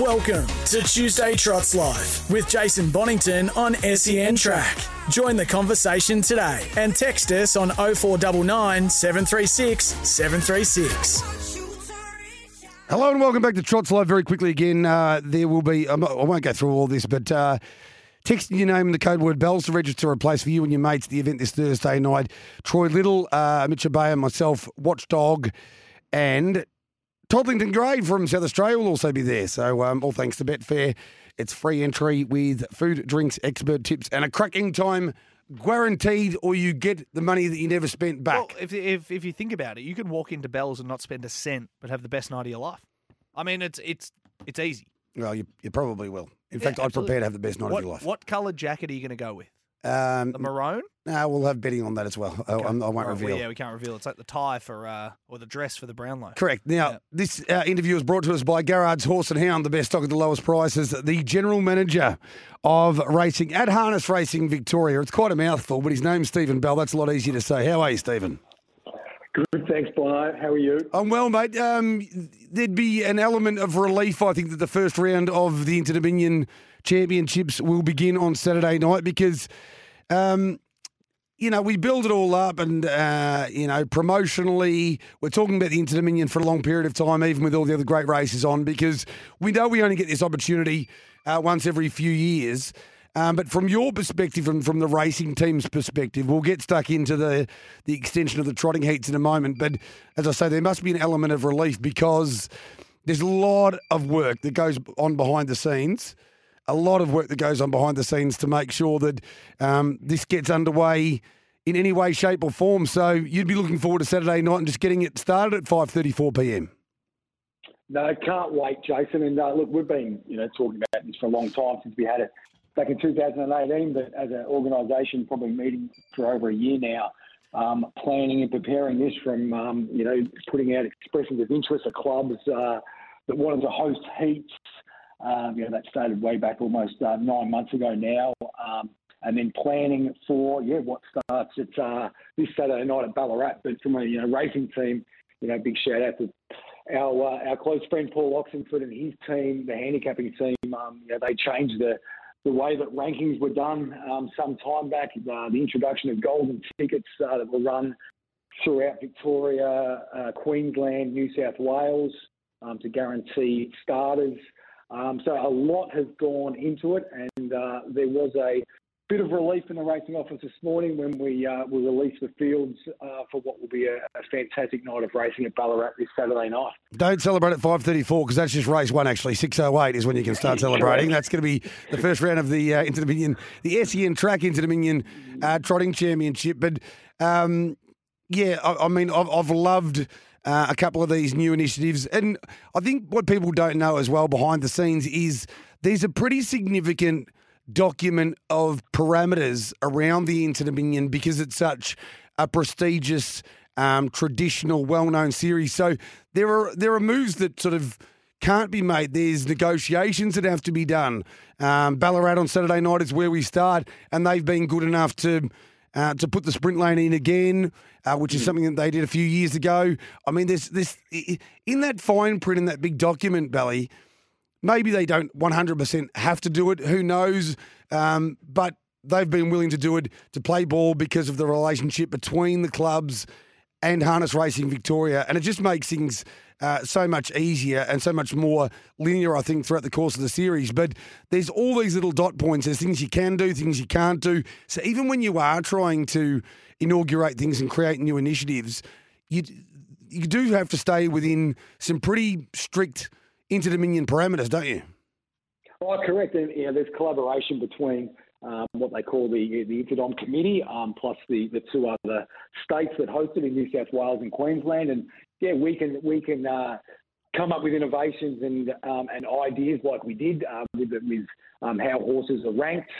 Welcome to Tuesday Trots Live with Jason Bonnington on SEN Track. Join the conversation today and text us on 0499 736 736. Hello and welcome back to Trots Live. Very quickly again, uh, there will be, I won't go through all this, but uh, text your name and the code word bells to register a place for you and your mates at the event this Thursday night. Troy Little, uh, Mitch Abaya, myself, Watchdog, and Toddlington Gray from South Australia will also be there. So, um, all thanks to Betfair. It's free entry with food, drinks, expert tips, and a cracking time guaranteed, or you get the money that you never spent back. Well, if, if if you think about it, you could walk into Bell's and not spend a cent, but have the best night of your life. I mean, it's it's it's easy. Well, you, you probably will. In Yeah, fact, I'd absolutely. prepare to have the best night what, of your life. What coloured jacket are you going to go with? Um, The maroon? No, we'll have betting on that as well. I, I'm- I won't Right, well, reveal. yeah, we can't reveal. It's like the tie for uh, or the dress for the Brownlow. Correct. Now, Yeah. this uh, interview is brought to us by Garrard's Horse and Hound, the best stock at the lowest prices. The general manager of racing at Harness Racing Victoria. It's quite a mouthful, but his name's Stephen Bell. That's a lot easier to say. How are you, Stephen? Good, thanks, Bono. How are you? I'm well, mate. Um, there'd be an element of relief, I think, that the first round of the Inter Dominion Championships will begin on Saturday night because, um, you know, we build it all up and, uh, you know, promotionally, we're talking about the Inter Dominion for a long period of time, even with all the other great races on, because we know we only get this opportunity uh, once every few years. Um, but from your perspective and from the racing team's perspective, we'll get stuck into the, the extension of the trotting heats in a moment. But as I say, there must be an element of relief because there's a lot of work that goes on behind the scenes, a lot of work that goes on behind the scenes to make sure that um, this gets underway in any way, shape, or form. So you'd be looking forward to Saturday night and just getting it started at 5:34 p.m. No, can't wait, Jason. And uh, look, we've been, you know, talking about this for a long time since we had it back in 2018. But as an organisation, probably meeting for over a year now, um, planning and preparing this from, um, you know, putting out expressions of interest of clubs uh, that wanted to host heats. Um, you know, that started way back almost uh, nine months ago now. Um, and then planning for, yeah, what starts at uh, this Saturday night at Ballarat. But from a you know, racing team, you know, big shout out to our uh, our close friend Paul Oxenford and his team, the handicapping team. Um, you know, they changed the the way that rankings were done um, some time back. Uh, the introduction of golden tickets uh, that were run throughout Victoria, uh, Queensland, New South Wales um, to guarantee starters. Um, so a lot has gone into it, and uh, there was a bit of relief in the racing office this morning when we uh, we released the fields uh, for what will be a, a fantastic night of racing at Ballarat this Saturday night. Don't celebrate at 5.34 because that's just race one, actually. 6.08 is when you can start celebrating. That's going to be the first round of the uh, Inter Dominion, the SEN Track Inter Dominion uh, Trotting Championship. But, um, yeah, I, I mean, I've, I've loved uh, a couple of these new initiatives. And I think what people don't know as well behind the scenes is there's a pretty significant document of parameters around the Inter Dominion because it's such a prestigious, um, traditional, well-known series. So there are there are moves that sort of can't be made. There's negotiations that have to be done. Um, Ballarat on Saturday night is where we start, and they've been good enough to. Uh, to put the sprint lane in again, uh, which is something that they did a few years ago. I mean, there's this in that fine print in that big document, Belly. Maybe they don't 100% have to do it. Who knows? Um, but they've been willing to do it to play ball because of the relationship between the clubs and Harness Racing Victoria. And it just makes things uh, so much easier and so much more linear, I think, throughout the course of the series. But there's all these little dot points. There's things you can do, things you can't do. So even when you are trying to inaugurate things and create new initiatives, you you do have to stay within some pretty strict inter Dominion parameters, don't you? Oh, correct. And you know, there's collaboration between um, what they call the the Interdom Committee, um, plus the, the two other states that host it in New South Wales and Queensland. And yeah, we can we can uh, come up with innovations and um, and ideas like we did uh, with with um, how horses are ranked.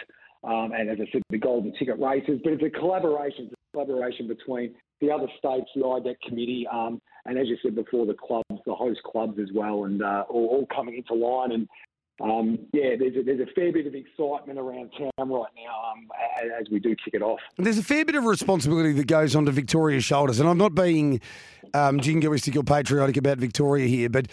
Um, and as I said, the golden ticket races, but it's a collaboration, it's a collaboration between the other states, the IDEC committee, um, and as you said before, the clubs, the host clubs as well, and uh, all, all, coming into line. And um, yeah, there's a, there's a fair bit of excitement around town right now um, as, we do kick it off. There's a fair bit of responsibility that goes onto Victoria's shoulders, and I'm not being um, jingoistic or patriotic about Victoria here, but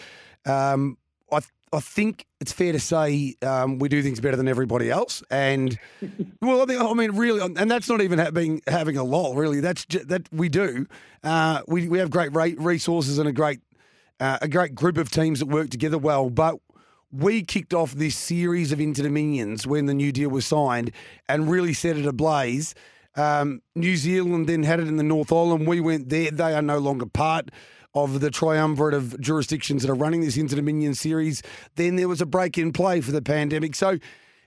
um, I I think it's fair to say um, we do things better than everybody else, and well, I, think, I mean, really, and that's not even being having a lol. Really, that's that we do. Uh, we we have great resources and a great uh, a great group of teams that work together well, but. We kicked off this series of Inter Dominions when the new deal was signed and really set it ablaze. Um, New Zealand then had it in the North Island. We went there. They are no longer part of the triumvirate of jurisdictions that are running this Inter Dominion series. Then there was a break in play for the pandemic. So,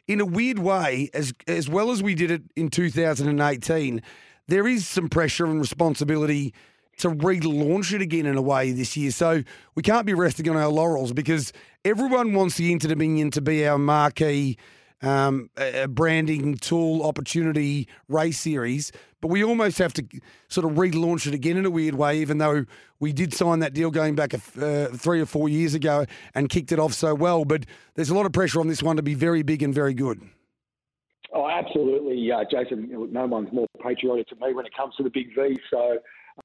in a weird way, as as well as we did it in 2018, there is some pressure and responsibility to relaunch it again in a way this year. So we can't be resting on our laurels because everyone wants the Inter Dominion to be our marquee um, a branding tool opportunity race series, but we almost have to sort of relaunch it again in a weird way, even though we did sign that deal going back uh, three or four years ago and kicked it off so well. But there's a lot of pressure on this one to be very big and very good. Oh, absolutely, uh, Jason. No one's more patriotic to me when it comes to the Big V. So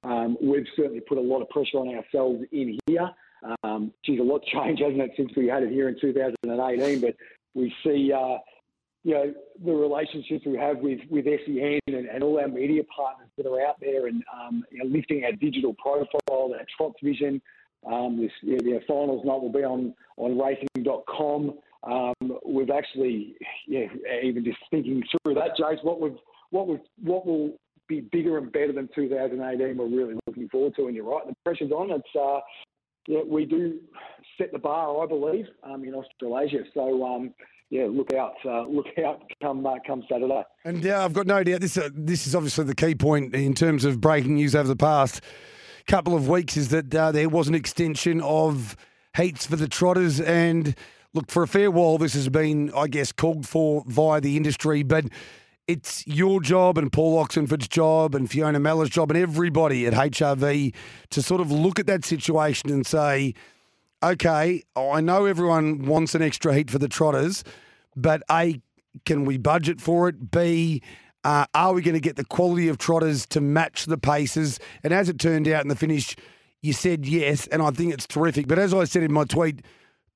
um, we've certainly put a lot of pressure on ourselves in here. Um, geez, a lot changed, hasn't it, since we had it here in 2018? But we see, uh, you know, the relationships we have with, with SEN and, and all our media partners that are out there and, um, you know, lifting our digital profile, our Trots Vision. Um, this you know, finals night will be on, on racing.com. Um, we've actually, yeah, even just thinking through that, Jace, what we've, what we've, what will be bigger and better than 2018. We're really looking forward to, and you're right, the pressure's on. It's, uh, yeah, we do set the bar, I believe, um, in Australasia. So, um, yeah, look out, uh, look out, come uh, come Saturday. And yeah, I've got no doubt this uh, this is obviously the key point in terms of breaking news over the past couple of weeks is that uh, there was an extension of heats for the trotters and. Look, for a fair while, this has been, I guess, called for via the industry, but it's your job and Paul Oxenford's job and Fiona Mellor's job and everybody at HRV to sort of look at that situation and say, okay, I know everyone wants an extra heat for the trotters, but A, can we budget for it? B, uh, are we going to get the quality of trotters to match the paces? And as it turned out in the finish, you said yes, and I think it's terrific. But as I said in my tweet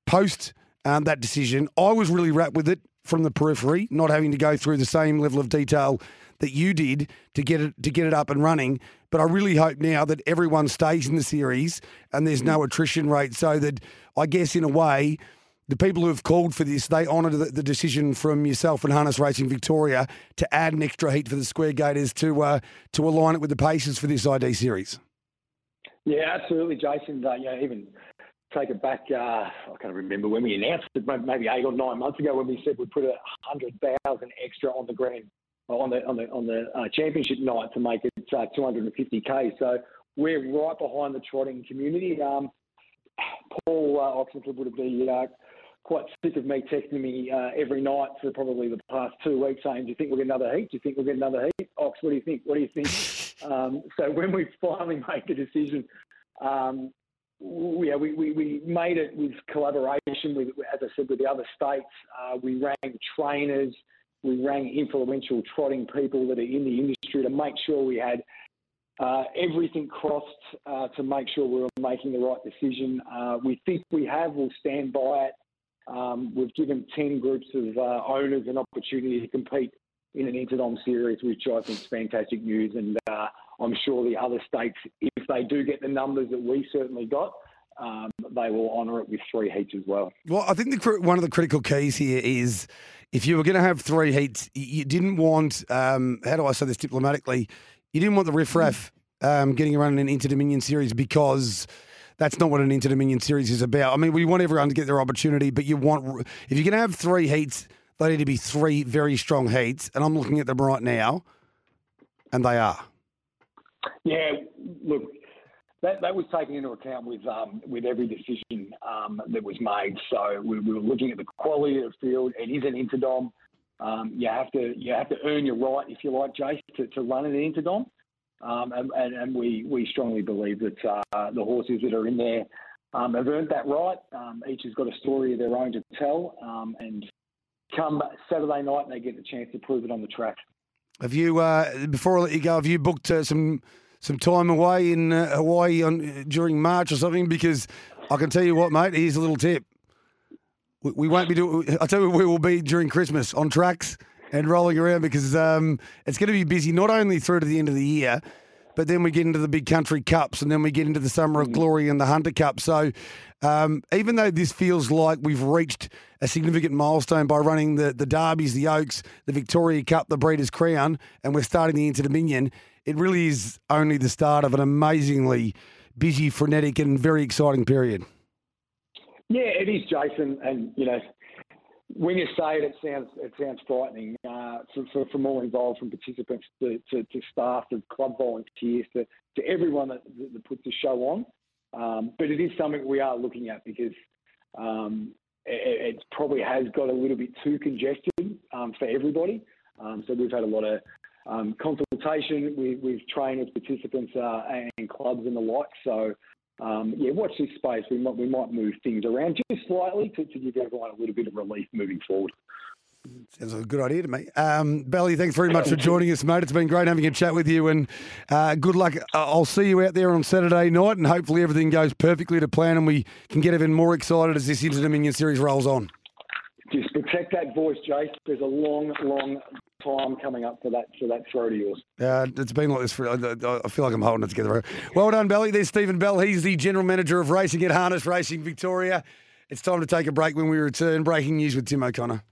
post um, that decision, I was really rapt with it from the periphery, not having to go through the same level of detail that you did to get it to get it up and running. But I really hope now that everyone stays in the series and there's no attrition rate, so that I guess in a way. The people who have called for this, they honour the, the, decision from yourself and Harness Racing Victoria to add an extra heat for the Square Gaiters to uh, to align it with the paces for this ID series. Yeah, absolutely, Jason. Uh, yeah, even take it back, uh, I can't remember when we announced it, maybe eight or nine months ago when we said we'd put a hundred thousand extra on the grand on the on the on the uh, championship night to make it uh, 250k. So we're right behind the trotting community. Um, Paul uh, Oxenford would have been uh, quite sick of me texting me uh, every night for probably the past two weeks saying, "Do you think we'll get another heat? Do you think we'll get another heat?" Ox, what do you think? What do you think? um, so when we finally make the decision um, yeah, we, we, we made it with collaboration with, as I said, with the other states. Uh, we rang trainers, we rang influential trotting people that are in the industry to make sure we had uh, everything crossed uh, to make sure we were making the right decision. Uh, we think we have. We'll stand by it. Um, we've given 10 groups of uh, owners an opportunity to compete in an Interdom series, which I think is fantastic news. And uh, I'm sure the other states, they do get the numbers that we certainly got, um, they will honour it with three heats as well. Well, I think the, one of the critical keys here is if you were going to have three heats, you didn't want, um, how do I say this diplomatically, you didn't want the riffraff um, getting around in an Inter Dominion series because that's not what an Inter Dominion series is about. I mean, we want everyone to get their opportunity, but you want if you're going to have three heats, they need to be three very strong heats. And I'm looking at them right now, and they are. Yeah, look, that, that was taken into account with um, with every decision um, that was made. So we, we, were looking at the quality of the field. It is an interdom. Um, you have to you have to earn your right, if you like, Jace, to, to run an interdom. Um, and, and, and, we, we strongly believe that uh, the horses that are in there um, have earned that right. Um, each has got a story of their own to tell, and come Saturday night, they get the chance to prove it on the track. Have you, uh, before I let you go, have you booked uh, some some time away in uh, Hawaii on during March or something? Because I can tell you what, mate. Here's a little tip. We, we won't be doing. I tell you, we will be during Christmas on tracks and rolling around because um, it's going to be busy not only through to the end of the year, but then we get into the big country cups and then we get into the summer of mm. glory and the hunter cup so um, even though this feels like we've reached a significant milestone by running the, the derbies the oaks the victoria cup the breeders crown and we're starting the inter dominion it really is only the start of an amazingly busy frenetic and very exciting period yeah it is jason and you know when you say it, it sounds it sounds frightening uh, for, from all involved, from participants to, to, to, staff, to club volunteers, to, to everyone that, that puts the show on. Um, but it is something we are looking at because um, it, it, probably has got a little bit too congested um, for everybody. Um, so we've had a lot of um, consultation with, with trainers, participants, uh, and clubs and the like. So um, yeah, watch this space. We might we might move things around just slightly to, to give everyone a little bit of relief moving forward. Sounds like a good idea to me. Um, Belly, thanks very much for joining us, mate. It's been great having a chat with you, and uh, good luck. I'll see you out there on Saturday night, and hopefully everything goes perfectly to plan, and we can get even more excited as this Inter Dominion series rolls on. Just protect that voice, Jace. There's a long, long time coming up for that for that throw to yours. Uh, it's been like this for. I, I feel like I'm holding it together. Well done, Belly. There's Stephen Bell. He's the general manager of racing at Harness Racing Victoria. It's time to take a break when we return. Breaking news with Tim O'Connor.